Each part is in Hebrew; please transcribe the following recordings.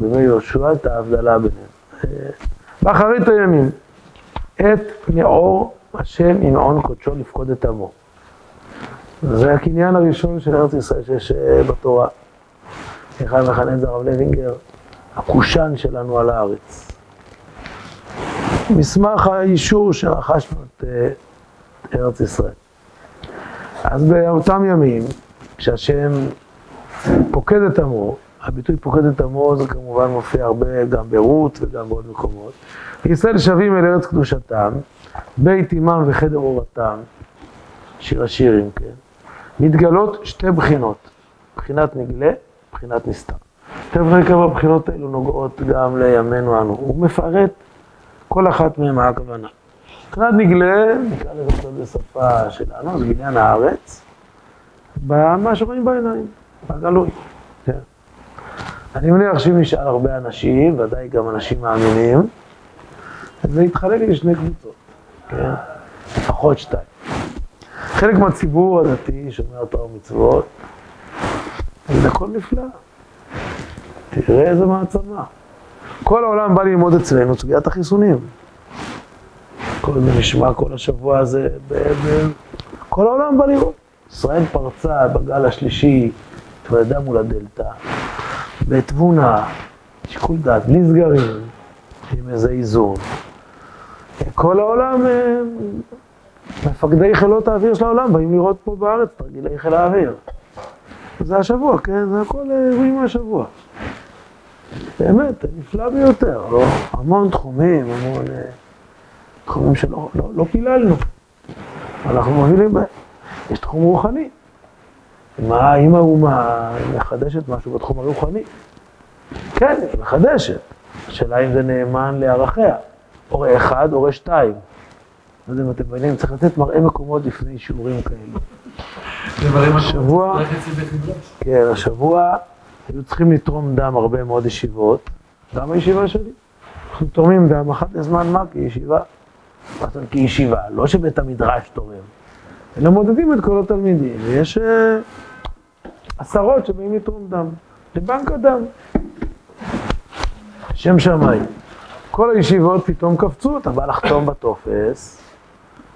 בימי יהושע את ההבדלה ביניהם. באחרית הימים, את מאור השם עם מעון קודשו לפקוד את עמו. זה הקניין הראשון של ארץ ישראל שיש אה, בתורה. אחד מכנה את זה הרב לוינגר, הקושאן שלנו על הארץ. מסמך האישור שרכשנו את אה, ארץ ישראל. אז באותם ימים, כשהשם פוקד את עמו, הביטוי פוקד את עמו זה כמובן מופיע הרבה גם ברות וגם בעוד מקומות. ישראל שבים אל ארץ קדושתם, בית אמם וחדר אורתם, שיר השירים, כן? מתגלות שתי בחינות, בחינת נגלה, בחינת נסתר. תכף נראה כמה הבחינות האלו נוגעות גם לימינו אנו. הוא מפרט כל אחת מהן מה הכוונה. מבחינת נגלה, נקרא לזה קצת בשפה שלנו, זה בניין הארץ, במה שרואים בעיניים, בגלוי. אני מניח שאם נשאל הרבה אנשים, ודאי גם אנשים מאמינים, זה יתחלק לשני קבוצות, כן? לפחות שתיים. חלק מהציבור הדתי שומר תורה ומצוות, זה הכל נפלא. תראה איזה מעצמה. כל העולם בא ללמוד אצלנו סוגיית החיסונים. כל זה נשמע כל השבוע הזה, ב- ב- כל העולם בא לראות. ישראל פרצה בגל השלישי, התוודדה מול הדלתא, בתבונה, שיקול דעת, בלי סגרים, עם איזה איזון. כל העולם, אה, מפקדי חילות האוויר של העולם באים לראות פה בארץ תרגילי חיל האוויר. זה השבוע, כן? זה הכל אירועים מהשבוע. באמת, נפלא ביותר, לא? המון תחומים, המון אה, תחומים שלא לא, לא פיללנו. אנחנו מובילים בהם. יש תחום רוחני. מה, אם האומה מחדשת משהו בתחום הרוחני? כן, היא מחדשת. השאלה אם זה נאמן לערכיה. הורה אחד, הורה שתיים. לא יודע אם אתם מבינים, צריך לתת מראה מקומות לפני שיעורים כאלו. השבוע, כן, השבוע היו צריכים לתרום דם הרבה מאוד ישיבות, גם הישיבה שלי. אנחנו תורמים דם אחת לזמן מה? כישיבה. כישיבה? לא שבית המדרש תורם. אלא מודדים את כל התלמידים, ויש uh, עשרות שבאים לתרום דם, לבנק הדם. שם שמיים. כל הישיבות פתאום קפצו, אתה בא לחתום בטופס,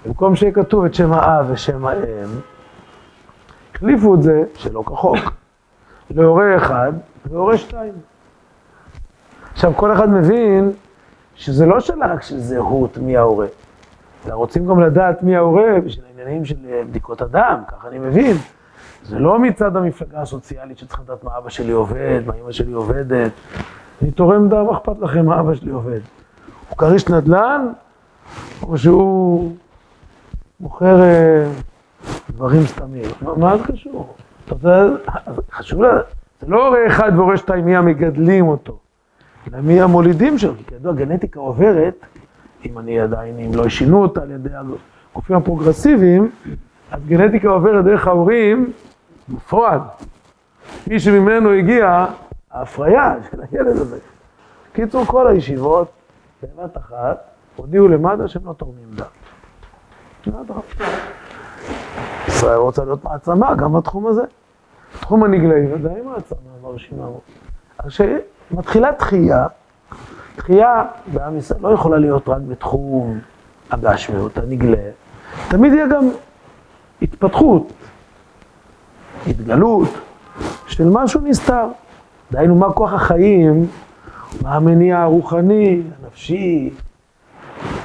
במקום שיהיה כתוב את שם האב ושם האם, החליפו את זה, שלא כחוק, להורה אחד והורה שתיים. עכשיו, כל אחד מבין שזה לא שאלה רק של זהות מי ההורה, אלא רוצים גם לדעת מי ההורה בשביל העניינים של בדיקות הדם, ככה אני מבין. זה לא מצד המפלגה הסוציאלית שצריך לדעת מה אבא שלי עובד, מה אמא שלי עובדת. אני תורם דם, אכפת לכם מה אבא שלי עובד? הוא כריש נדל"ן, או שהוא מוכר אה, דברים סתמים? מה, זה קשור? אתה יודע, חשוב לדעת, זה לא הורה אחד והורה שתיים מי המגדלים אותו, אלא מי המולידים שלו, כי כידוע גנטיקה עוברת, אם אני עדיין, אם לא שינו אותה על ידי הגופים הפרוגרסיביים, אז גנטיקה עוברת דרך ההורים בפרט. מי שממנו הגיע, ההפריה של הילד הזה. קיצור, כל הישיבות, בבת אחת, הודיעו למד"א שהם לא תורמים דם. ישראל רוצה להיות מעצמה גם בתחום הזה. תחום הנגלאי ודאי מעצמה מרשימה. אז כשמתחילה תחייה, תחייה בעם ישראל לא יכולה להיות רק בתחום הגשמיות, הנגלה. תמיד יהיה גם התפתחות, התגלות של משהו נסתר. דהיינו, מה כוח החיים, מה המניע הרוחני, הנפשי,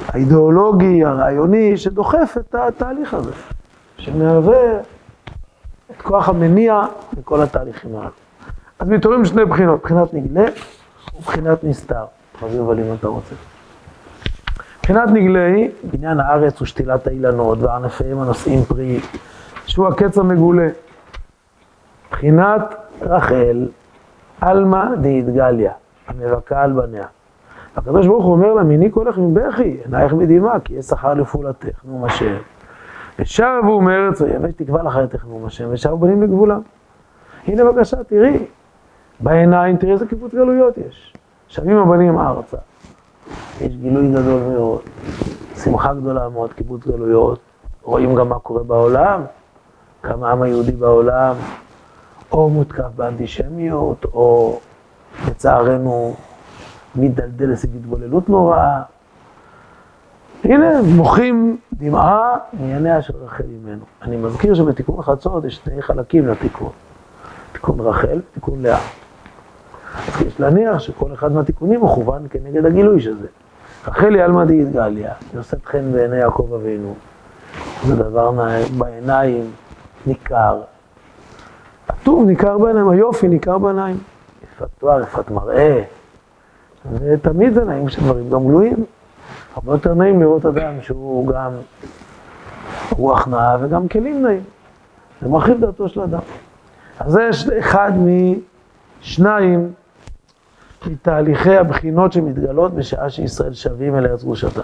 האידיאולוגי, הרעיוני, שדוחף את התהליך הזה, שמהווה את כוח המניע לכל התהליכים הללו. אז מתעוררים שני בחינות, בחינת נגלה ובחינת נסתר. חביב אבל אם אתה רוצה. מבחינת נגלה היא בניין הארץ ושתילת האילנות וענפיהם הנושאים פרי, שהוא הקץ המגולה. מבחינת רחל, עלמא דאידגליה, המבכה על בניה. הקדוש ברוך הוא אומר לה, מיני קולך מבכי, עינייך מדמעה, כי יש שכר לפעולתך, נאום השם. ושבו מארץ אויבת, תקבע לך את נאום השם, ושבו בנים לגבולם. הנה בבקשה, תראי, בעיניים, תראי איזה קיבוץ גלויות יש. שבים הבנים ארצה. יש גילוי גדול מאוד, שמחה גדולה מאוד, קיבוץ גלויות. רואים גם מה קורה בעולם, כמה העם היהודי בעולם, או מותקף באנטישמיות, או לצערנו, מתדלדל לסביב התבוללות נוראה. הנה, מוחים דמעה מעייניה של רחל אימנו. אני מזכיר שבתיקון חצות יש שני חלקים לתיקון. תיקון רחל ותיקון לאה. יש להניח שכל אחד מהתיקונים מכוון כנגד הגילוי של זה. רחל היא עלמא דאית גליה, נושאת חן בעיני יעקב אבינו. זה דבר בעיניים ניכר. הטוב ניכר בעיניים, היופי ניכר בעיניים. יפת תואר, יפת מראה. ותמיד זה נעים שדברים גם גלויים. הרבה יותר נעים לראות אדם שהוא גם רוח נאה וגם כלים נעים. זה מרחיב דעתו של אדם. אז זה אחד משניים מתהליכי הבחינות שמתגלות בשעה שישראל שבים אל ארץ גרושתם.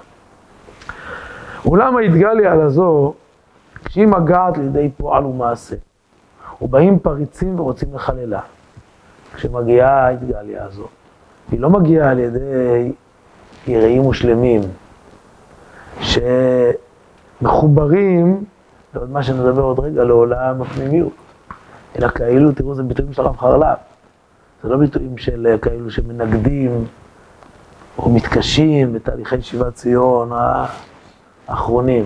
אולם ההתגליה על הזו, כשהיא מגעת לידי פועל ומעשה, ובאים פריצים ורוצים לחללה, כשמגיעה ההתגליה הזו, היא לא מגיעה על ידי יראים ושלמים, שמחוברים, לעוד מה שנדבר עוד רגע, לעולם הפנימיות, אלא כאילו, תראו, זה ביטויים של הרב חרל"פ. זה לא ביטויים של כאלו שמנגדים או מתקשים בתהליכי שיבת ציון האחרונים.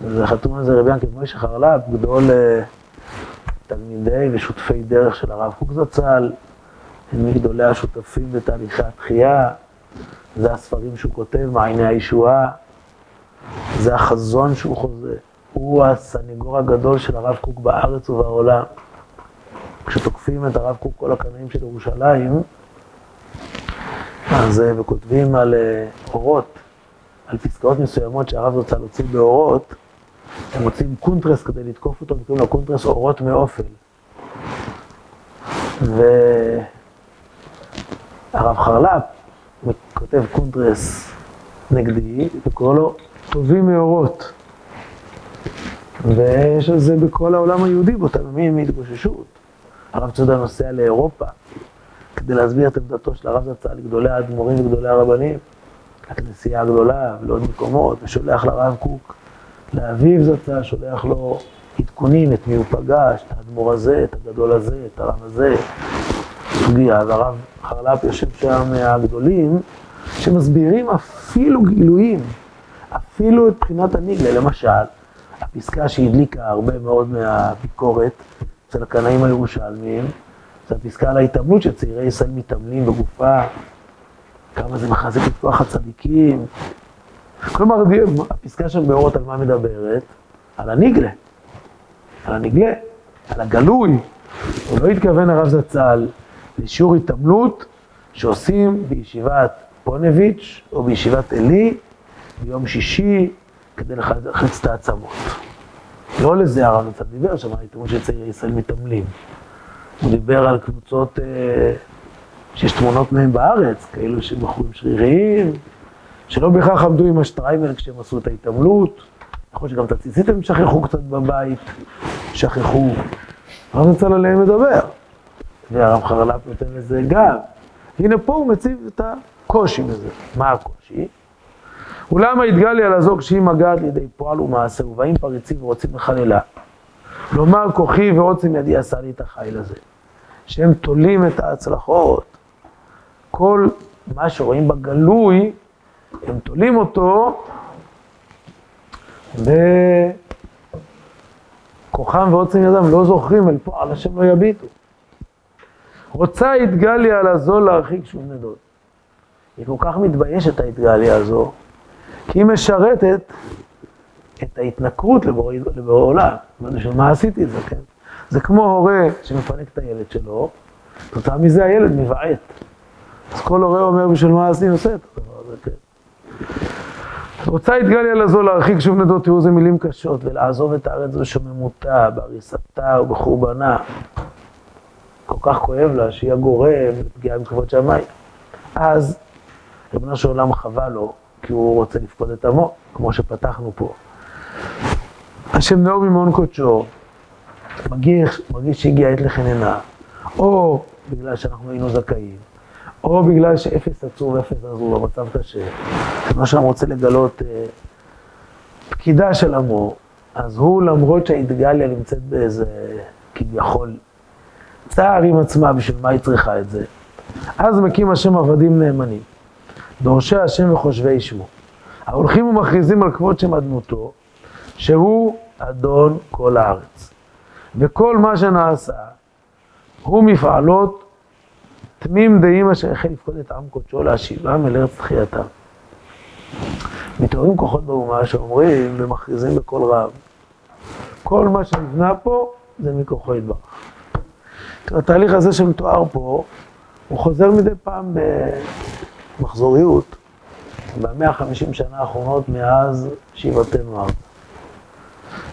זה חתום על זה רבי ינקב מוישה חרל"פ, גדול אה, תלמידי ושותפי דרך של הרב קוק זצ"ל, הם מגדולי השותפים בתהליכי התחייה, זה הספרים שהוא כותב, מעייני הישועה, זה החזון שהוא חוזה. הוא הסנגור הגדול של הרב קוק בארץ ובעולם. כשתוקפים את הרב קוק כל הקנאים של ירושלים, אז אה, וכותבים על אה, אורות, על פסקאות מסוימות שהרב רוצה להוציא באורות, הם מוציאים קונטרס כדי לתקוף אותו, וקוראים לו קונטרס אורות מאופל. והרב חרל"פ כותב קונטרס נגדי, וקורא לו טובים מאורות. ויש על זה בכל העולם היהודי באותם ימים מהתגוששות. הרב צודה נוסע לאירופה כדי להסביר את עמדתו של הרב זצ"ל לגדולי האדמו"רים וגדולי הרבנים, לכנסייה הגדולה ולעוד מקומות, ושולח לרב קוק, לאביו זצ"ל, שולח לו עדכונים, את מי הוא פגש, את האדמו"ר הזה, את הגדול הזה, את הרב הזה, סוגיה, והרב חרל"פ יושב שם מהגדולים, שמסבירים אפילו גילויים, אפילו את בחינת הניגלה, למשל, הפסקה שהדליקה הרבה מאוד מהביקורת, אצל הקנאים הירושלמיים, זה הפסקה על ההתאמנות שצעירי ישראל מתאמנים בגופה, כמה זה מחזק את כוח הצדיקים. כלומר, הפסקה של באורות על מה מדברת? על הניגלה, על הנגלה, על הגלוי. הוא לא התכוון הרב זצ"ל לשיעור התאמנות שעושים בישיבת פונביץ' או בישיבת עלי ביום שישי כדי לחץ את העצמות. לא לזה הרב נצא דיבר שם, העיתונות של צעירי ישראל מתעמלים. הוא דיבר על קבוצות אה, שיש תמונות מהם בארץ, כאלו שבחורים שריריים, שלא בהכרח עמדו עם השטריימל כשהם עשו את ההתעמלות. יכול להיות שגם את הציצית הם שכחו קצת בבית, שכחו. הרב נצא עליהם לדבר. והרב חרל"פ נותן לזה גב. הנה פה הוא מציב את הקושי בזה. מה הקושי? אולם ההתגליה לזו כשהיא מגעת לידי פועל ומעשה, ובאים פריצים ורוצים לחללה. לומר כוחי ועוצם ידי עשה לי את החיל הזה. שהם תולים את ההצלחות. כל מה שרואים בגלוי, הם תולים אותו בכוחם ועוצם ידם, לא זוכרים אל פועל השם לא יביטו. רוצה התגליה לזו להרחיק שום נדוד. היא כל כך מתביישת ההתגליה הזו, כי היא משרתת את ההתנכרות לבורא עולם. מה עשיתי את זה, כן? זה כמו הורה שמפנק את הילד שלו, תוצאה מזה הילד מבעט. אז כל הורה אומר, בשביל מה אני עושה את הדבר הזה, כן? רוצה התגליה לזו להרחיק שוב נדות, תראו איזה מילים קשות, ולעזוב את הארץ בשוממותה, בהריסתה ובחורבנה. כל כך כואב לה שהיא הגורם לפגיעה עם כבוד שמיים. אז ריבונו של עולם חווה לו כי הוא רוצה לפקוד את עמו, כמו שפתחנו פה. השם נאור ממעון קודשו, מרגיש, מרגיש שהגיעה עת לחננה, או בגלל שאנחנו היינו זכאים, או בגלל שאפס עצור ואפס עזור, המצב קשה. מה שאני רוצה לגלות אה, פקידה של עמו, אז הוא, למרות שהאידגליה נמצאת באיזה, כביכול, צער עם עצמה, בשביל מה היא צריכה את זה? אז מקים השם עבדים נאמנים, דורשי השם וחושבי שמו. ההולכים ומכריזים על כבוד שם אדנותו, שהוא אדון כל הארץ. וכל מה שנעשה הוא מפעלות תמים דעים אשר החל לפקוד את עם קודשו להשיבם אל ארץ תחייתם. מתעוררים כוחות באומה שאומרים ומכריזים בקול רב, כל מה שנבנה פה זה מכוחו יתברך. התהליך הזה שמתואר פה, הוא חוזר מדי פעם במחזוריות, במאה החמישים שנה האחרונות מאז שיבתנו ארצה.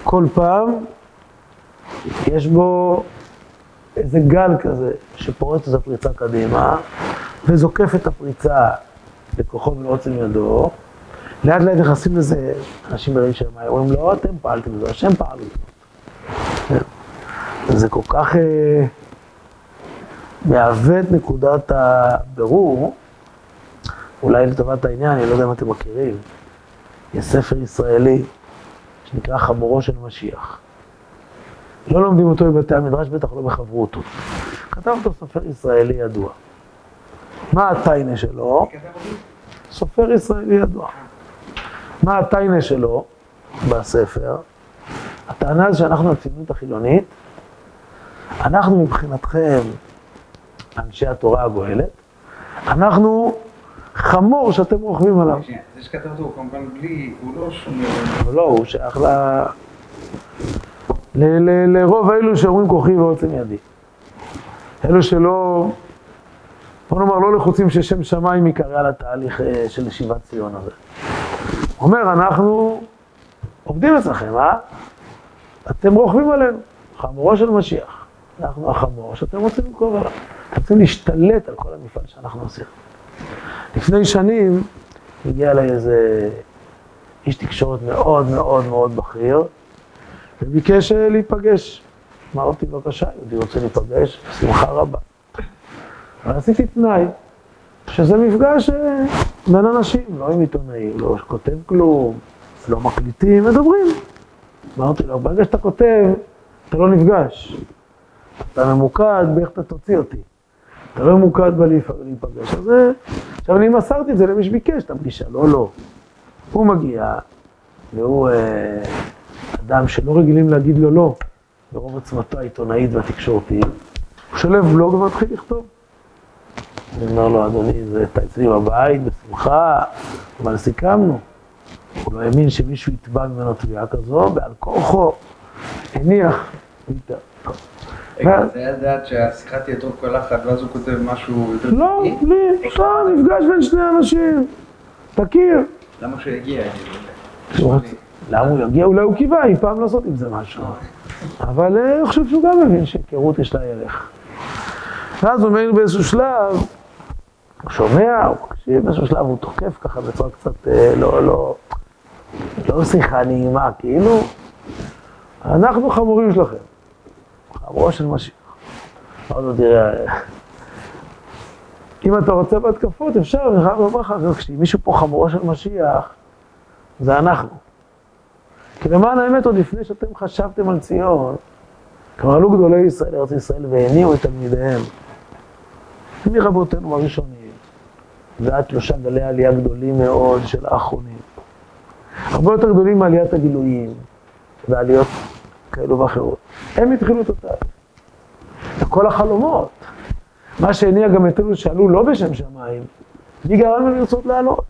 כל פעם יש בו איזה גל כזה שפורץ את הפריצה קדימה וזוקף את הפריצה בכוחו ולעוצם ידו. לאט לאט נכנסים לזה אנשים של מים, אומרים לא אתם פעלתם לזה, השם פעל לזה. זה כל כך אה, מהווה את נקודת הבירור, אולי לטובת העניין, אני לא יודע אם אתם מכירים, יש ספר ישראלי שנקרא חמורו של משיח. לא לומדים אותו בבתי המדרש, בטח לא בחברותו. כתב אותו סופר ישראלי ידוע. מה הטיינה שלו? סופר ישראלי ידוע. מה הטיינה שלו בספר? הטענה זה שאנחנו הציונות החילונית, אנחנו מבחינתכם, אנשי התורה הגואלת, אנחנו חמור שאתם רוכבים עליו. זה שכתב אותו, כמובן בלי, הוא לא שומר. לא, הוא שייך ל... לרוב אלו שאומרים כוחי ועוצם ידי. אלו שלא, בוא נאמר, לא לחוצים ששם שמיים יקרא לתהליך אה, של ישיבת ציון הזה. הוא אומר, אנחנו עובדים אצלכם, אה? אתם רוכבים עלינו, חמורו של משיח. אנחנו החמור שאתם רוצים למכור עליו. אתם רוצים להשתלט על כל המפעל שאנחנו עושים. לפני שנים הגיע אליי איזה איש תקשורת מאוד מאוד מאוד בכיר, וביקש אה, להיפגש. אמרתי, בבקשה, יהודי רוצה להיפגש, בשמחה רבה. אבל עשיתי תנאי, שזה מפגש אה, בין אנשים, לא עם עיתונאים, לא כותב כלום, לא מקליטים, מדברים. אמרתי לו, ברגע שאתה כותב, אתה לא נפגש. אתה ממוקד באיך אתה תוציא אותי. אתה לא ממוקד בלהיפגש. אז אה, עכשיו אני מסרתי את זה למי שביקש את הפגישה, לא, לא. הוא מגיע, והוא אה, אדם שלא רגילים להגיד לו לא, ברוב עוצמתו העיתונאית והתקשורתית. הוא שולב בלוג ומתחיל לכתוב. אני אומר לו, אדוני, זה אתה אצלי בבית, בשמחה, אבל סיכמנו. הוא לא האמין שמישהו יתבע ממנו תביעה כזו, ועל כורחו הניח. רגע, זה היה דעת שהשיחה תהיה טוב כל אחד, ואז הוא כותב משהו יותר... לא, בלי, לא, נפגש בין שני אנשים, תכיר. למה שהוא יגיע? למה הוא יגיע? אולי הוא קיווה אי פעם לעשות עם זה משהו. אבל אה, אני חושב שהוא גם מבין שהיכרות יש לה ערך. ואז הוא אומר באיזשהו שלב, הוא שומע, הוא מקשיב, באיזשהו שלב הוא תוקף ככה בצורה קצת, אה, לא, לא, לא שיחה נעימה, כאילו, אנחנו חמורים שלכם. חמורו של משיח. אמרתי לו, תראה, אם אתה רוצה בהתקפות, אפשר, אני חייב לומר לך, כשמישהו פה חמורו של משיח, זה אנחנו. כי למען האמת, עוד לפני שאתם חשבתם על ציון, כבר עלו גדולי ישראל לארץ ישראל והניעו את תלמידיהם. מרבותינו הראשונים, ועד שלושה גלי עלייה גדולים מאוד של האחרונים. הרבה יותר גדולים מעליית הגילויים ועליות כאלו ואחרות. הם התחילו את התהליך. וכל החלומות, מה שהניע גם את אלו שעלו לא בשם שמיים, מי גרם להם לרצות לעלות?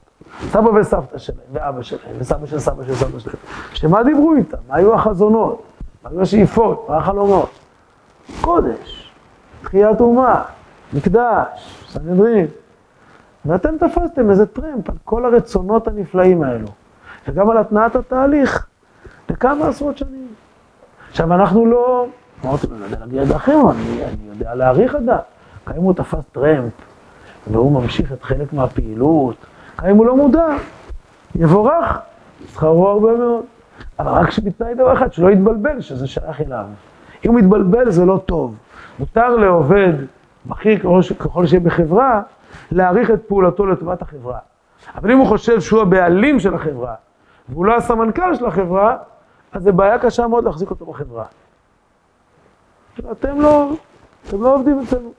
סבא וסבתא שלהם, ואבא שלהם, וסבא של סבא של סבא שלהם. שמה דיברו איתם? מה היו החזונות? מה היו השאיפות? מה החלומות? קודש, תחיית אומה, מקדש, סנהדרין. ואתם תפסתם איזה טרמפ על כל הרצונות הנפלאים האלו, וגם על התנעת התהליך לכמה עשרות שנים. עכשיו, אנחנו לא, אמרתי לו, אני יודע את האחרים, אני, יודע להעריך את זה. גם הוא תפס טרמפ, והוא ממשיך את חלק מהפעילות, גם הוא לא מודע, יבורך, שכרו הרבה מאוד. אבל רק שבתנאי דבר אחד, שלא יתבלבל שזה שייך אליו. אם הוא מתבלבל זה לא טוב. מותר לעובד בכיר ככל שיהיה בחברה, להעריך את פעולתו לטובת החברה. אבל אם הוא חושב שהוא הבעלים של החברה, והוא לא הסמנכ"ל של החברה, אז זה בעיה קשה מאוד להחזיק אותו בחברה. אתם לא, אתם לא עובדים אצלנו.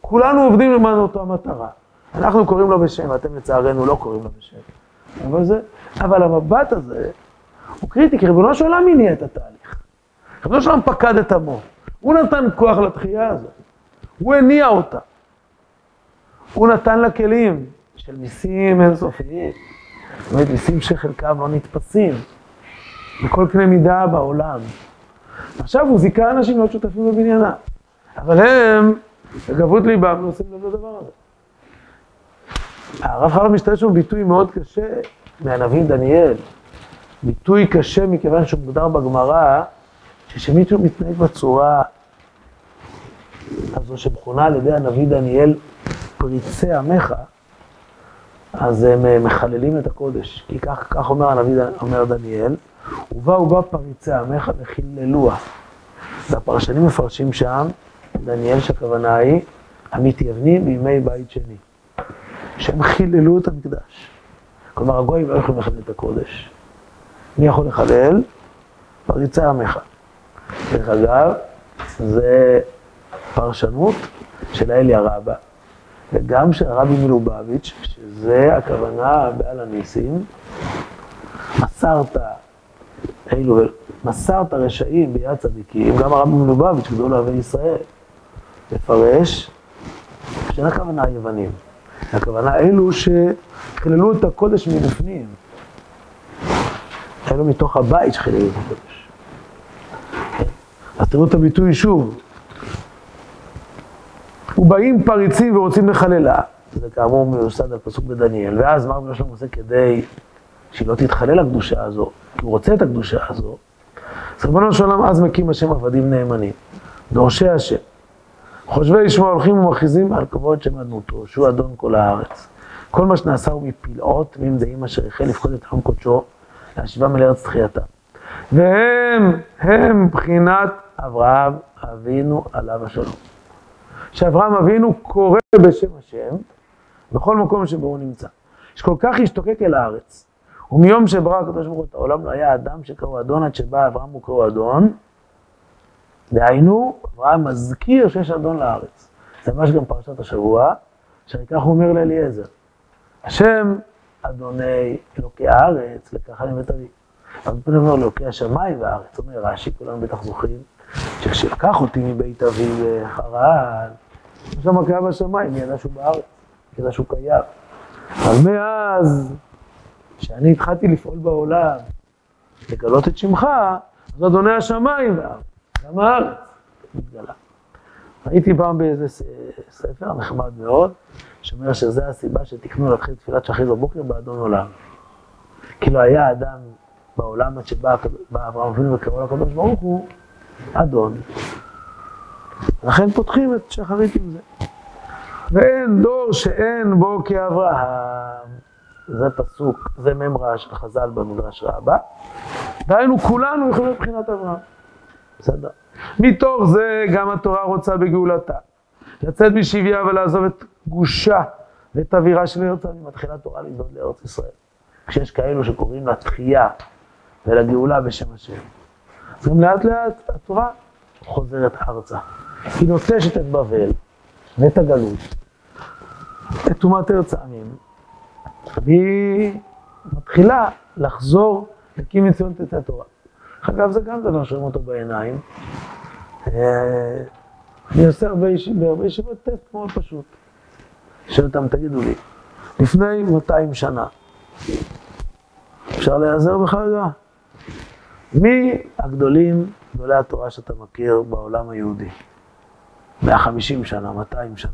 כולנו עובדים למען אותה מטרה. אנחנו קוראים לו בשם, ואתם לצערנו לא קוראים לו בשם. אבל, זה, אבל המבט הזה הוא קריטי, כי ריבונו של עולם הניע את התהליך. ריבונו של עולם פקד את עמו. הוא נתן כוח לתחייה הזאת. הוא הניע אותה. הוא נתן לה כלים של מיסים אינסופיים. זאת אומרת, מיסים שחלקם לא נתפסים. בכל קנה מידה בעולם. עכשיו הוא זיכה אנשים להיות שותפים בבניינה. אבל הם, בגבות ליבם, לא עושים לב לדבר הזה. הרב חלב משתמש שם ביטוי מאוד קשה מהנביא דניאל. ביטוי קשה מכיוון שהוא מוגדר בגמרא, שכשמישהו מתנהג בצורה הזו שמכונה על ידי הנביא דניאל פריצי עמך, אז הם אה, מחללים את הקודש. כי כך, כך אומר הנביא, אומר דניאל, ובא ובא פריצי עמך וחיללוה. והפרשנים מפרשים שם, דניאל שהכוונה היא, המתייוונים בימי בית שני. שהם חיללו את המקדש. כלומר, הגויים לא יכולים לחלל את הקודש. מי יכול לחלל? פריצי עמך. דרך אגב, זה פרשנות של האלי הרבה, וגם של הרבי מלובביץ', שזה הכוונה בעל הניסים, מסרת אלו, מסרת רשעים ביד צדיקים, גם הרבי מלובביץ', גדול אוהבי ישראל, מפרש שאין הכוונה היוונים, הכוונה אלו שחיללו את הקודש מבפנים, אלו מתוך הבית שחיללו את הקודש. אז תראו את הביטוי שוב, ובאים פריצים ורוצים לחללה, זה כאמור מיוסד על פסוק בדניאל, ואז מה רבי שלום עושה כדי שהיא לא תתחלל הקדושה הזו, הוא רוצה את הקדושה הזו, אז ריבונו של עולם אז מקים השם עבדים נאמנים, דורשי השם. חושבי ישמעו הולכים ומכריזים על כבוד שם אדנותו, שהוא אדון כל הארץ. כל מה שנעשה הוא מפלאות, ממדעים אשר החל לפקוד את עם קודשו, להשיבם אל ארץ תחייתה. והם, הם בחינת אברהם אבינו עליו השלום. שאברהם אבינו קורא בשם השם בכל מקום שבו הוא נמצא. שכל כך השתוקק אל הארץ. ומיום שברא הקדוש ברוך הוא את העולם לא היה אדם שקראו אדון עד שבא אברהם וקראו אדון. דהיינו, אברהם מזכיר שיש אדון לארץ. זה ממש גם פרשת השבוע, שכך הוא אומר לאליעזר. השם אדוני אלוקי הארץ, לקחני בית אבי. אבל פתאום אומר אלוקי השמיים והארץ. אומר רש"י, כולנו בטח זוכרים, שכשלקח אותי מבית אבי בחרן, שם קיים בשמיים, מי ידע שהוא בארץ, ידע שהוא קיים. אבל מאז שאני התחלתי לפעול בעולם, לגלות את שמך, אז אדוני השמיים והארץ, גם הארץ מתגלה. הייתי פעם באיזה ספר נחמד מאוד, שאומר שזו הסיבה שתקנו להתחיל תפילת שחרית בבוקר באדון עולם. כאילו היה אדם בעולם עד שבא אברהם אבינו וקראו לקדוש ברוך הוא, אדון. לכן פותחים את שחרית עם זה. ואין דור שאין בו כאברהם. זה פסוק, זה ממרה של חז"ל במדרש רבה. דהיינו, כולנו יכולים מבחינת אברהם. בסדר. מתוך זה גם התורה רוצה בגאולתה. לצאת משביה ולעזוב את גושה ואת אווירה של ארץ העמים. מתחילה תורה לנדוד לארץ ישראל. כשיש כאלו שקוראים לתחייה ולגאולה בשם השם. אז גם לאט לאט התורה חוזרת ארצה. היא נוטשת את בבל ואת הגלות, את טומאת ארץ העמים, והיא מתחילה לחזור להקים מציון תצא תורה. אגב, זה גם דבר שרואים אותו בעיניים. אני עושה הרבה ישיבות טסט מאוד פשוט. שואל אותם, תגידו לי, לפני 200 שנה, אפשר להיעזר בך רגע? מי הגדולים, גדולי התורה שאתה מכיר בעולם היהודי? 150 שנה, 200 שנה.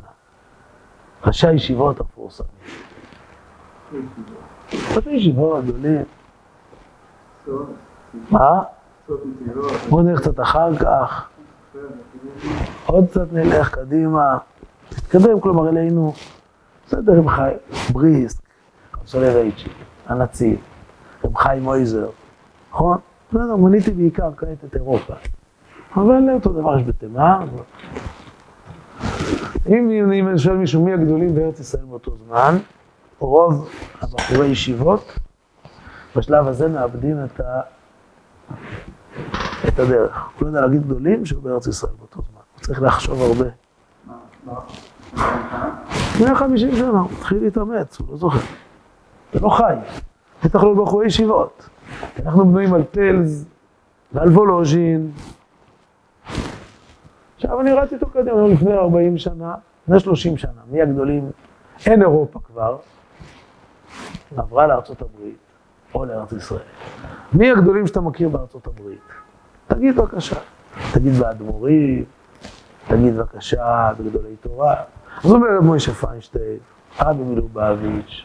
ראשי הישיבות המפורסמים. ראשי ישיבות גדולים. מה? בוא נלך קצת אחר כך. עוד קצת נלך קדימה. נתקדם כלומר אלינו. בסדר, רב חיים, בריסק, סולרייצ'י, הנציב, רב חיים מויזר, נכון? בסדר, מניתי בעיקר כעת את אירופה. אבל אותו דבר יש בתימן. אם, שואל מישהו מי הגדולים בארץ ישראל באותו זמן, רוב הבחורי ישיבות בשלב הזה מאבדים את, ה... את הדרך. הוא לא יודע להגיד גדולים שהוא בארץ ישראל באותו זמן. הוא צריך לחשוב הרבה. לפני 50 שנה, הוא התחיל להתאמץ, הוא לא זוכר. זה לא חי. בטח לא בחורי ישיבות. אנחנו בנויים על פלז ועל וולוז'ין. עכשיו אני ראיתי אותו קודם, לפני 40 שנה, לפני 30 שנה, מי הגדולים? אין אירופה כבר, עברה לארצות הברית או לארץ ישראל. מי הגדולים שאתה מכיר בארצות הברית? תגיד בבקשה. תגיד באדמו"רים, תגיד בבקשה בגדולי תורה. אז אומר רב מוישה פיינשטיין, רבי מלובביץ'.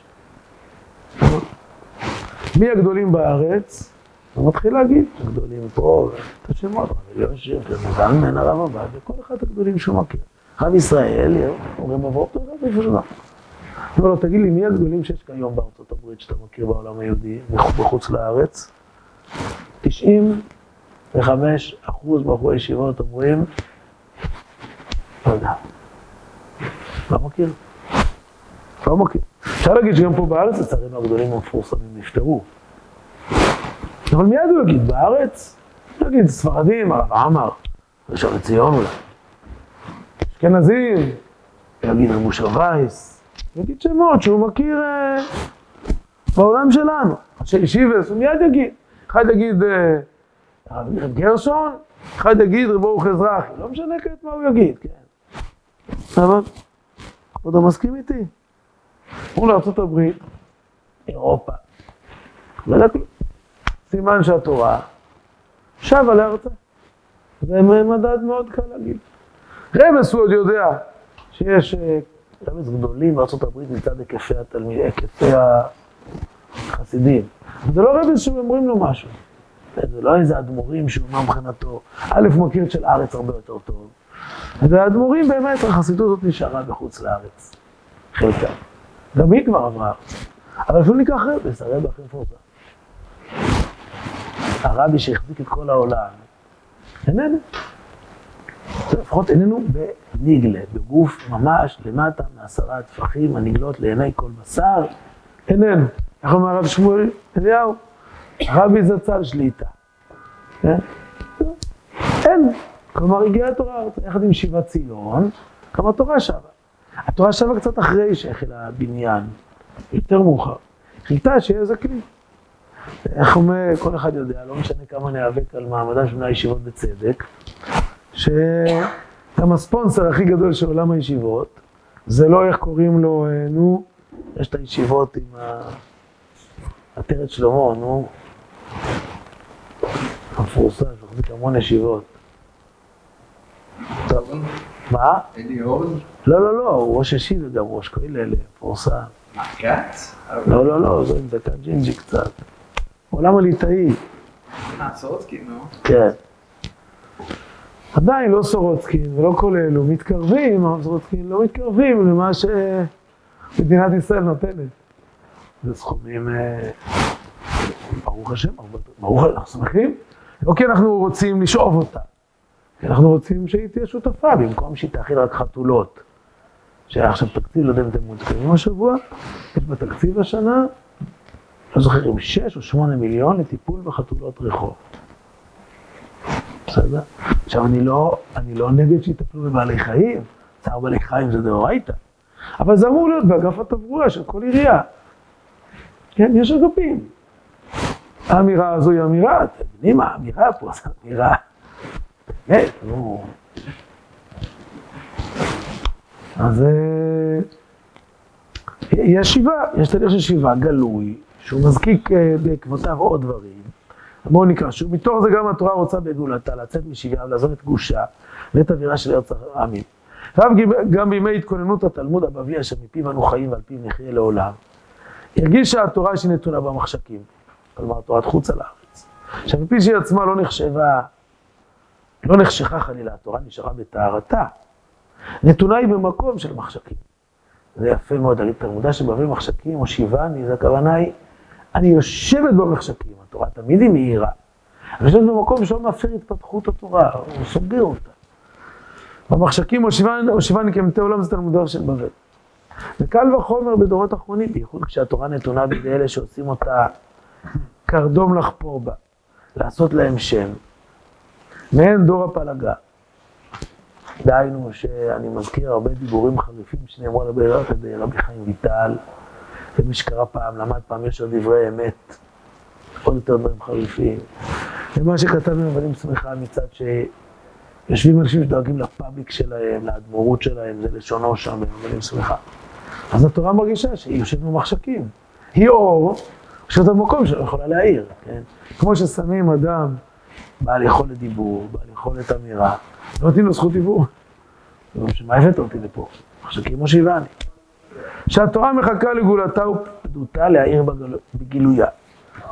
מי הגדולים בארץ? הוא מתחיל להגיד, הגדולים פה, את השמות, רבי יושב, זלמן, הרב עבד, וכל אחד הגדולים שהוא מכיר. רב ישראל, אומרים איפה שלא. אומר לו, תגיד לי, מי הגדולים שיש כיום בארצות הברית שאתה מכיר בעולם היהודי, בחוץ לארץ? 95 אחוז בחורי ישיבות אומרים, לא יודע. לא מכיר. לא מכיר. אפשר להגיד שגם פה בארץ, לצערנו הגדולים המפורסמים נפטרו. אבל מיד הוא יגיד, בארץ? הוא יגיד, ספרדים, הרב עמר, ראשון לציון אולי. אשכנזים, יגיד רבושר וייס, יגיד שמות שהוא מכיר אה, בעולם שלנו. ישיבס, הוא מיד יגיד. אחד יגיד אה, רב גרשון, אחד יגיד רב ברוך אזרחי. לא משנה כעת מה הוא יגיד, כן. אבל, כבודו מסכים איתי? לארצות הברית, אירופה, לא. סימן שהתורה שבה לארצה. זה מדד מאוד קל להגיד. רמז הוא עוד יודע שיש רמז גדולים הברית מצד היקפי התלמיד, היקפי החסידים. זה לא רמז שאומרים לו משהו. זה לא איזה אדמו"רים שהוא אומר מבחינתו, א', מכיר את של הארץ הרבה יותר טוב. זה אדמו"רים באמת, החסידות הזאת נשארה בחוץ לארץ. חלקה. גם היא כבר עברה אבל אפילו ניקח רבס, הרבי הכי מפורסם. הרבי שהחזיק את כל העולם, איננו. לפחות איננו בניגלה, בגוף ממש למטה מעשרה טפחים הנגלות לעיני כל בשר, איננו. איך אומר הרב שמואל אליהו? הרבי זצ"ל שליטה. כן? אין. כלומר, הגיעה התורה יחד עם שיבת ציון, כמה התורה שבה. התורה שבה קצת אחרי שהחל הבניין, יותר מאוחר. חיכתה שיהיה איזה כלי. איך אומר, כל אחד יודע, לא משנה כמה ניאבק על מעמדה של בני הישיבות בצדק, שגם הספונסר הכי גדול של עולם הישיבות, זה לא איך קוראים לו, אה, נו, יש את הישיבות עם עטרת שלמה, נו, המפורסם, שמחזיק המון ישיבות. טוב, מה? אלי אורן? לא, לא, לא, הוא ראש ישיבה גם ראש כולל, מפורסם. מה, כץ? לא, לא, לא, זה עם דקה ג'ינג'י קצת. עולם הליטאי. אה, סורוצקי, נו. כן. עדיין לא סורוצקין ולא כל אלו מתקרבים, הרב סורוצקין לא מתקרבים למה שמדינת ישראל נותנת. זה סכומים, אה, ברוך השם, ברוך אנחנו שמחים. לא כי אנחנו רוצים לשאוב אותה, כי אנחנו רוצים שהיא תהיה שותפה, במקום שהיא תאכיל רק חתולות. שהיה עכשיו תקציב, לא יודע אם אתם מעודכנים השבוע, יש בתקציב השנה לא זוכר אם שש או שמונה מיליון לטיפול בחתולות רחוב. בסדר? עכשיו, אני לא, אני לא נגד שיטפלו בבעלי חיים, צער בעלי חיים זה דאורייתא, אבל זה אמור להיות באגף התברואה של כל עירייה. כן, יש אגפים. האמירה הזו היא אמירה, אתם יודעים מה, האמירה פה זו אמירה, באמת, נו. אז אה, יש שיבה, יש תהליך של שיבה גלוי, שהוא מזקיק אה, בעקבותיו עוד דברים. בואו נקרא שוב, מתוך זה גם התורה רוצה בגאולתה, לצאת משביה ולעזוב את גושה ואת אווירה של ארץ העמים. ואף גם בימי התכוננות התלמוד הבבלי אשר מפיו אנו חיים ועל פיו נחיה לעולם, הרגישה התורה שהיא נתונה במחשכים, כלומר תורת חוץ על הארץ. עכשיו מפי שהיא עצמה לא נחשבה, לא נחשכה חלילה, התורה נשארה בטהרתה. נתונה היא במקום של מחשכים. זה יפה מאוד תלמודה שבבלי מחשכים או שיבני, זה הכוונה היא אני יושבת במחשכים, התורה תמיד היא מהירה. אני יושבת במקום שלא מאפשר התפתחות התורה, הוא סוגר אותה. במחשכים הושיבני כמתי עולם זה תלמודו של בבל. וקל וחומר בדורות אחרונים, בייחוד כשהתורה נתונה בידי אלה שעושים אותה קרדום לחפור בה, לעשות להם שם. מעין דור הפלגה. דהיינו שאני מזכיר הרבה דיבורים חריפים שנאמרו על הבעירת ידי רבי חיים ויטל, ומי שקרא פעם, למד פעם, יש עוד דברי אמת, עוד יותר דברים חריפים. ומה שכתב מבנים שמחה מצד שיושבים אנשים שדואגים לפאבליק שלהם, לאדמו"רות שלהם, זה לשונו שם במבנים שמחה. אז התורה מרגישה שהיא יושבת במחשכים. היא אור, יושבת במקום שלא יכולה להעיר, כן? כמו ששמים אדם בעל יכולת דיבור, בעל יכולת אמירה, לא נותנים לו זכות דיבור. מה הבאת אותי לפה? מחשכים מושיבני. שהתורה מחכה לגאולתה ופדותה להעיר בגילויה.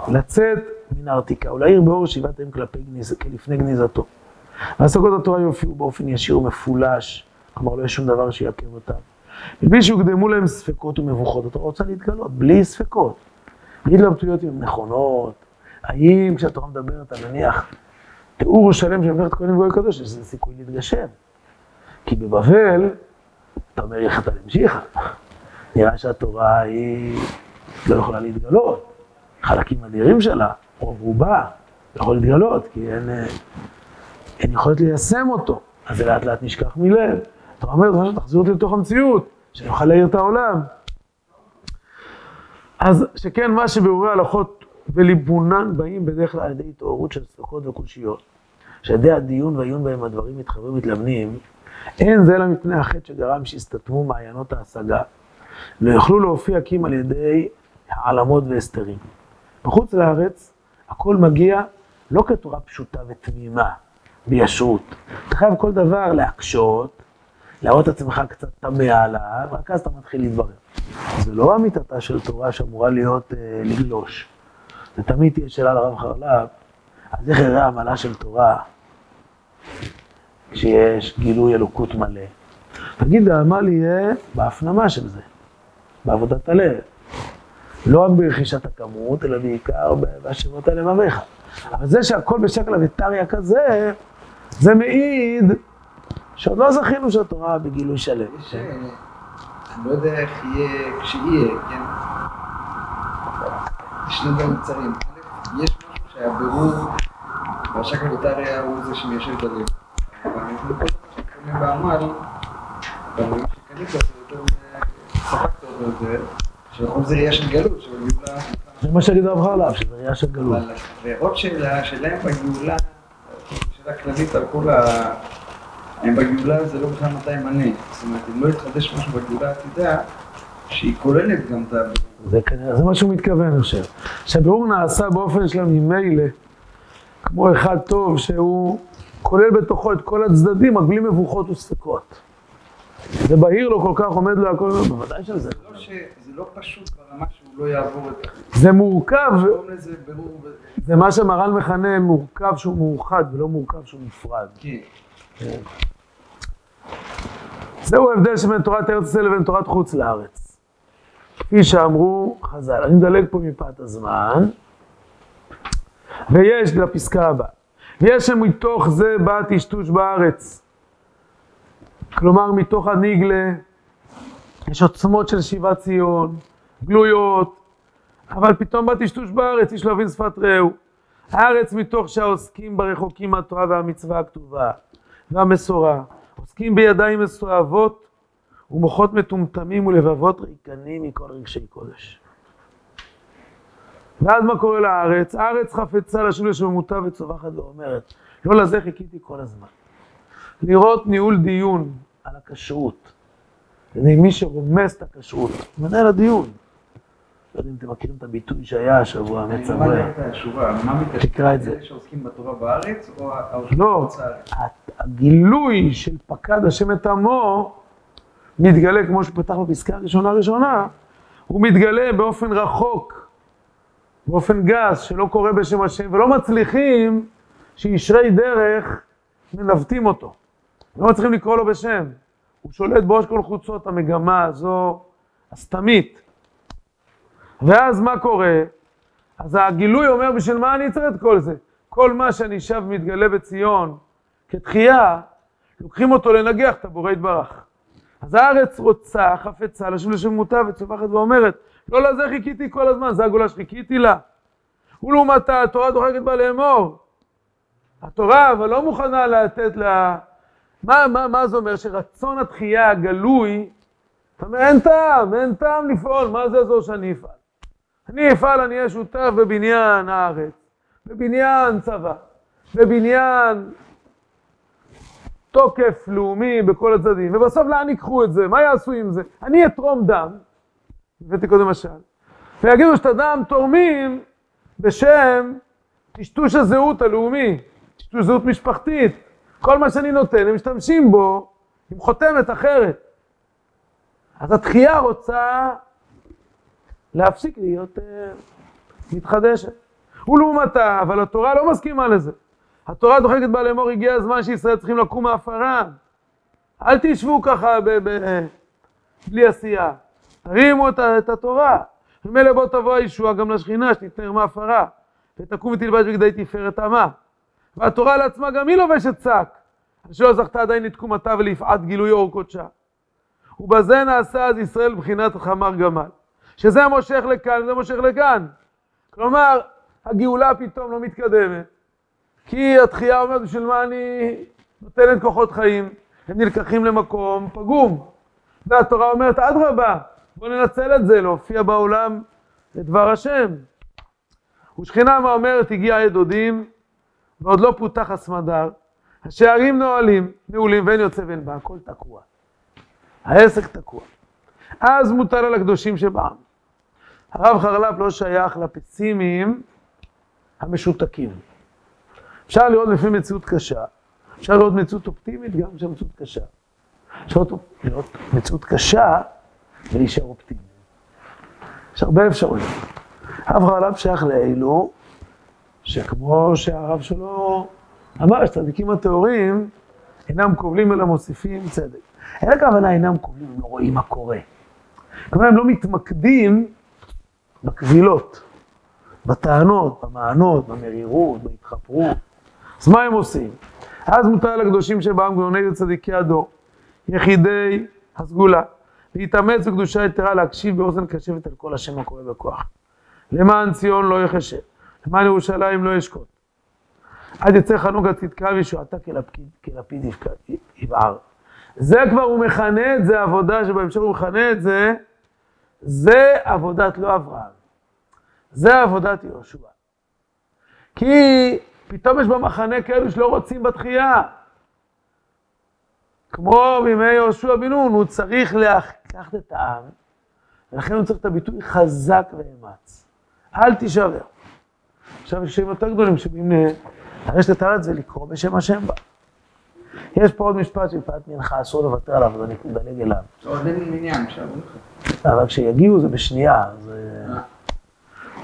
לצאת מן הארתיקה ולהעיר באור שיבת אם כלפי גניז, כלפני גניזתו. והשגות התורה יופיעו באופן ישיר ומפולש, כלומר לא יש שום דבר שיעכב אותם. מבלי שהוקדמו להם ספקות ומבוכות, התורה רוצה להתגלות, בלי ספקות. בלי התלבטויות אם הן נכונות, האם כשהתורה מדברת על נניח תיאור שלם של מלאכת כהנים וגוי קדוש, יש לזה סיכוי להתגשם. כי בבבל, אתה אומר יחד על המשיכה. נראה שהתורה היא לא יכולה להתגלות. חלקים אדירים שלה, רוב רובה, יכול להתגלות, כי אין, אין יכולת ליישם אותו. אז זה לאט לאט נשכח מלב. אתה אומר, תחזיר אותי לתוך המציאות, שאני אוכל להעיר את העולם. אז שכן מה שבאורי הלכות וליבונן באים בדרך כלל על ידי התעוררות של ספקות וקושיות, שעל ידי הדיון והעיון בהם הדברים מתחברים ומתלבנים, אין זה אלא מפני החטא שגרם שהסתתמו מעיינות ההשגה, לא יוכלו להופיע קים על ידי העלמות והסתרים. בחוץ לארץ הכל מגיע לא כתורה פשוטה ותמימה, בישרות. אתה חייב כל דבר להקשות, להראות עצמך קצת טמא עליו, רק אז אתה מתחיל להתברר. זה לא אמיתתה של תורה שאמורה להיות אה, לגלוש. זה תמיד תהיה שאלה לרב חרל"פ, אז איך יראה עמלה של תורה כשיש גילוי אלוקות מלא? תגיד, העמל יהיה בהפנמה של זה, בעבודת הלב. לא רק ברכישת הכמות, אלא בעיקר בהשבות על לבביך. אבל זה שהכל בשקלא וטריא כזה, זה מעיד שעוד לא זכינו שהתורה בגילוי שלם. אה, אני לא יודע איך יהיה כשיהיה, כן? שני דברים קצרים. יש משהו שהבירור והשקלא וטריא הוא זה שמיישב את הלב. אבל אני חושב שקונים בעמל, בדברים שקנית זה יותר ספקת אותו את שיכול זה ראייה של גלות, של גאולה. זה מה שיגיד הרב חרל"פ, שזה ראייה של גלות. אבל, ועוד שאלה שלהם בגאולה, שאלה כללית על כל ה... הם בגאולה זה לא בכלל מתי ימנה. זאת אומרת, אם לא יתחדש משהו בגאולה העתידה, שהיא כוללת גם את ה... זה כנראה, זה מה שהוא מתכוון, אני חושב. שהבירור נעשה באופן שלו ממילא, כמו אחד טוב שהוא כולל בתוכו את כל הצדדים, רק בלי מבוכות וספקות. זה בהיר לו כל כך, עומד לו הכל, בוודאי שזה. זה לא ש- לא פשוט ברמה שהוא לא יעבור את... זה מורכב, בירור... ו- זה מה שמרן מכנה מורכב שהוא מאוחד ולא מורכב שהוא נפרד. כן. זהו ההבדל שבין תורת ארץ ישראל לבין תורת חוץ לארץ. כפי שאמרו חז"ל. אני מדלג פה מפאת הזמן. ויש, לפסקה הבאה, ויש שמתוך זה בא טשטוש בארץ. כלומר, מתוך הנגלה יש עוצמות של שיבת ציון, גלויות, אבל פתאום בא טשטוש בארץ, איש לא יבין שפת רעהו. הארץ מתוך שהעוסקים ברחוקים מהתורה והמצווה הכתובה והמסורה, עוסקים בידיים מסואבות ומוחות מטומטמים ולבבות ריקנים מכל רגשי קודש. ואז מה קורה לארץ? הארץ חפצה לשוב לשלמותה וצווחת ואומרת, לא לזה חיכיתי כל הזמן. לראות ניהול דיון על הכשרות. זה מי שרומס את הכשרות, מנהל הדיון. לא יודע אם אתם מכירים את הביטוי שהיה השבוע, אני מצווה. תקרא את זה. אלה שעוסקים בתורה בארץ, או לא? הגילוי של פקד השם את עמו מתגלה, כמו שהוא פתח בפסקה הראשונה הראשונה, הוא מתגלה באופן רחוק, באופן גס, שלא קורה בשם השם, ולא מצליחים שישרי דרך מנווטים אותו. לא מצליחים לקרוא לו בשם. הוא שולט בראש כל חוצות המגמה הזו הסתמית. ואז מה קורה? אז הגילוי אומר, בשביל מה אני צריך את כל זה? כל מה שאני שב ומתגלה בציון כתחייה, לוקחים אותו לנגח את הבורא יתברך. אז הארץ רוצה, חפצה, לשוב לשלמותה וצופחת ואומרת, לא לזה חיכיתי כל הזמן, זו הגאולה שחיכיתי לה. ולעומתה, התורה דוחקת בה לאמור. התורה אבל לא מוכנה לתת לה מה, מה, מה זה אומר? שרצון התחייה הגלוי, אתה אומר, אין טעם, אין טעם לפעול, מה זה יעזור שאני אפעל? אני אפעל, אני אהיה שותף בבניין הארץ, בבניין צבא, בבניין תוקף לאומי בכל הצדדים, ובסוף לאן ייקחו את זה? מה יעשו עם זה? אני אתרום דם, הבאתי קודם משל, ויגידו שאת הדם תורמים בשם טשטוש הזהות הלאומי, טשטוש זהות משפחתית. כל מה שאני נותן, הם משתמשים בו עם חותמת אחרת. אז התחייה רוצה להפסיק להיות uh, מתחדשת. ולעומתה, אבל התורה לא מסכימה לזה. התורה דוחקת בה לאמור, הגיע הזמן שישראל צריכים לקום מהפרה. אל תשבו ככה ב- ב- בלי עשייה. תרימו את, את התורה. ממילא בוא תבוא הישועה גם לשכינה, שתתנער מהפרה. ותקום ותלבש בגדי תפארת עמה. והתורה לעצמה גם היא לובשת שק, שלא זכתה עדיין לתקומתה וליפעת גילוי אור קודשה. ובזה נעשה אז ישראל בחינת חמר גמל. שזה מושך לכאן וזה מושך לכאן. כלומר, הגאולה פתאום לא מתקדמת, כי התחייה אומרת בשביל מה אני נותנת כוחות חיים, הם נלקחים למקום פגום. והתורה אומרת, אדרבה, בוא ננצל את זה, להופיע בעולם לדבר השם. ושכינה מה אומרת, הגיע עת דודים, ועוד לא פותח הסמדר, השערים נועלים, נעולים, ואין יוצא ואין בא, הכל תקוע. העסק תקוע. אז מוטל על הקדושים שבעם. הרב חרל"פ לא שייך לפסימיים המשותקים. אפשר לראות לפי מציאות קשה, אפשר לראות מציאות אופטימית גם כשהמציאות מציאות קשה. אפשר לראות מציאות קשה ולהישאר אופטימי. יש הרבה אפשרויות. הרב חרל"פ שייך לאלו שכמו שהרב שלו אמר, שצדיקים הטהורים אינם קובלים אלא מוסיפים צדק. אין הכוונה אינם קובלים, הם לא רואים מה קורה. כלומר, הם לא מתמקדים בקבילות, בטענות, במענות, במרירות, בהתחפרות. אז מה הם עושים? אז מותר לקדושים שבעם גאוני וצדיקי הדור, יחידי הסגולה, להתאמץ בקדושה יתרה, להקשיב באוזן קשבת על כל השם הקורא בכוח. למען ציון לא יחשב, למען ירושלים לא ישקוט. עד יצא חנוכה צדקה וישועתה כלפיד יבער. זה כבר הוא מכנה את זה עבודה שבהמשך הוא מכנה את זה, זה עבודת לא אברהם. זה עבודת יהושע. כי פתאום יש במחנה כאלו שלא רוצים בתחייה. כמו בימי יהושע בן נון, הוא צריך לקחת את העם, ולכן הוא צריך את הביטוי חזק ואמץ. אל תישבר. עכשיו יש שם יותר גדולים שבאים לרשת את הארץ ולקרוא בשם השם בה. יש פה עוד משפט שמפאת מנחה אסור לוותר עליו, אז אני מדלג אליו. עוד אין מניין, שאלו לך. אבל כשיגיעו זה בשנייה, אז...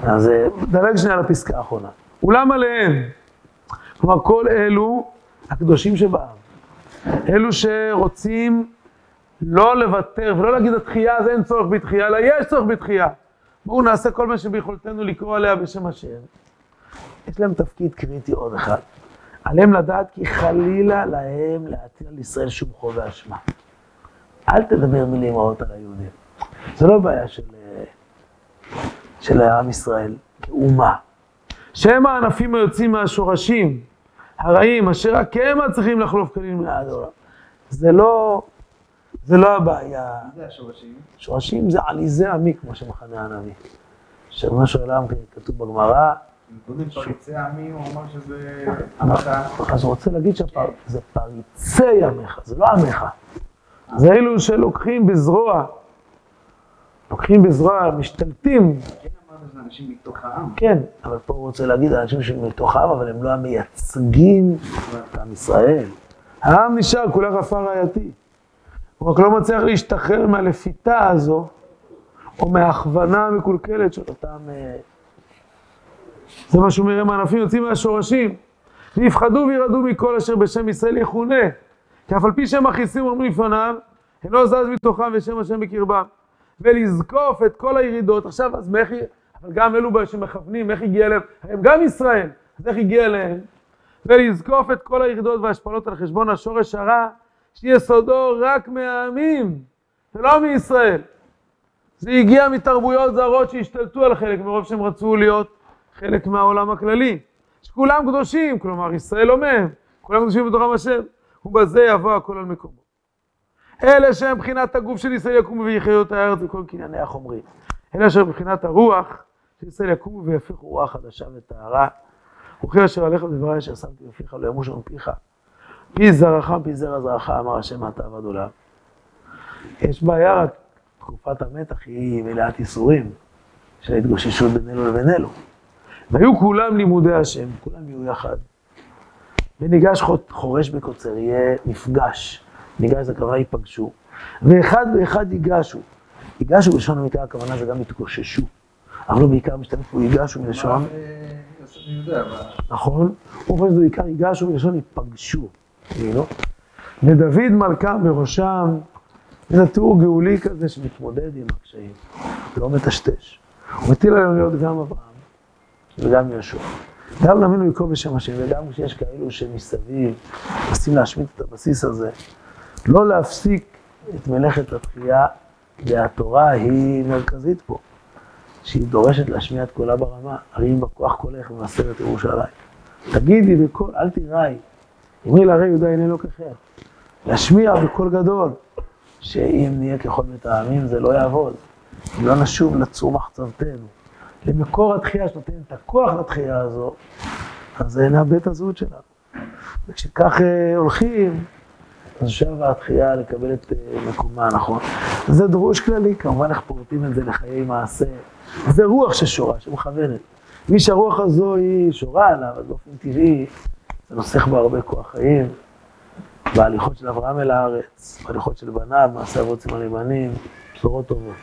אז דלג שנייה לפסקה האחרונה. אולם עליהם, כלומר כל אלו הקדושים שבעם, אלו שרוצים לא לוותר ולא להגיד התחייה אז אין צורך בתחייה, אלא יש צורך בתחייה. בואו נעשה כל מה שביכולתנו לקרוא עליה בשם השם. יש להם תפקיד קריטי עוד אחד. עליהם לדעת כי חלילה להם להטיל על ישראל שום חוב ואשמה. אל תדבר מילים רעות על היהודים. זה לא בעיה של, של עם ישראל כאומה. שהם הענפים היוצאים מהשורשים הרעים, אשר רק הם צריכים לחלוף כליל מעד העולם. זה לא, זה לא הבעיה. זה השורשים? שורשים זה עליזה עמי, כמו שמכנה הנביא. שמה שעולם כתוב בגמרא, אז הוא רוצה להגיד שזה פריצי עמך, זה לא עמך. זה אלו שלוקחים בזרוע, לוקחים בזרוע, משתלטים. כן אמרת שזה אנשים מתוך העם. כן, אבל פה הוא רוצה להגיד אנשים שמתוך העם, אבל הם לא המייצגים את עם ישראל. העם נשאר כולה רפה רעייתי. הוא רק לא מצליח להשתחרר מהלפיתה הזו, או מההכוונה המקולקלת של אותם... זה מה שהוא אומר, הם הענפים יוצאים מהשורשים. ויפחדו וירעדו מכל אשר בשם ישראל יכונה. כי אף על פי שהם מכעיסים אומרים לפניו, אינו זז מתוכם ושם השם בקרבם. ולזקוף את כל הירידות. עכשיו, אז מאיך... אבל גם אלו שמכוונים, איך הגיע אליהם? הם גם ישראל, אז איך הגיע אליהם? ולזקוף את כל הירידות וההשפלות על חשבון השורש הרע, שיסודו רק מהעמים, ולא מישראל. זה הגיע מתרבויות זרות שהשתלטו על חלק, מרוב שהם רצו להיות חלק מהעולם הכללי. שכולם קדושים, כלומר ישראל לא מהם, כולם קדושים בתוכם השם. ובזה יבוא הכל על מקומו. אלה שהם מבחינת הגוף של ישראל יקומו ויחיו את הארץ וכל קנייני החומרי. אלה אשר מבחינת הרוח של ישראל יקומו ויפיחו רוח חדשה וטהרה. וכי אשר עליך בדברי אשר שמתי בפיך לא ימוש מפיך. פי זרעך פי זרע זרעך אמר השם אתה עבד עולם. יש בעיה רק תקופת המתח היא מלאת ייסורים של ההתגוששות בין אלו לבין אלו. והיו כולם לימודי השם, כולם יהיו יחד. וניגש חורש בקוצר, יהיה נפגש. ניגש הכוונה ייפגשו. ואחד ואחד ייגשו. ייגשו בלשון המקרא, הכוונה זה גם יתגוששו. אבל לא בעיקר משתמש פה ייגשו מלשון... נכון. הוא חושב שזה בעיקר ייגשו מלשון ייפגשו. כאילו. ודוד מלכה בראשם, זה תיאור גאולי כזה שמתמודד עם הקשיים, לא מטשטש. הוא מטיל עלינו להיות גם אברהם וגם יהושע. גם נאמינו לקרוא בשם השם, וגם כשיש כאלו שמסביב מנסים להשמיט את הבסיס הזה, לא להפסיק את מלאכת התחייה, והתורה היא מרכזית פה, שהיא דורשת להשמיע את קולה ברמה, הרי אם בכוח קולך ומסר את ירושלים. תגידי בקול, אל תיראי, אמרי להרי יהודה הנה אלוקיכם. להשמיע בקול גדול, שאם נהיה ככל בית העמים זה לא יעבוד. אם לא נשוב לצור מחצבתנו. למקור התחייה שנותן את הכוח לתחייה הזו, אז זה נאבד את הזהות שלנו. וכשכך אה, הולכים, אז שווה התחייה לקבל את אה, מקומה הנכון. זה דרוש כללי, כמובן איך פורטים את זה לחיי מעשה. זה רוח ששורה, שמכוונת. מי שהרוח הזו היא שורה עליו, אז באופן טבעי זה נוסח בו הרבה כוח חיים. בהליכות של אברהם אל הארץ, בהליכות של בניו, מעשה אבות סימני בנים, בשורות טובות.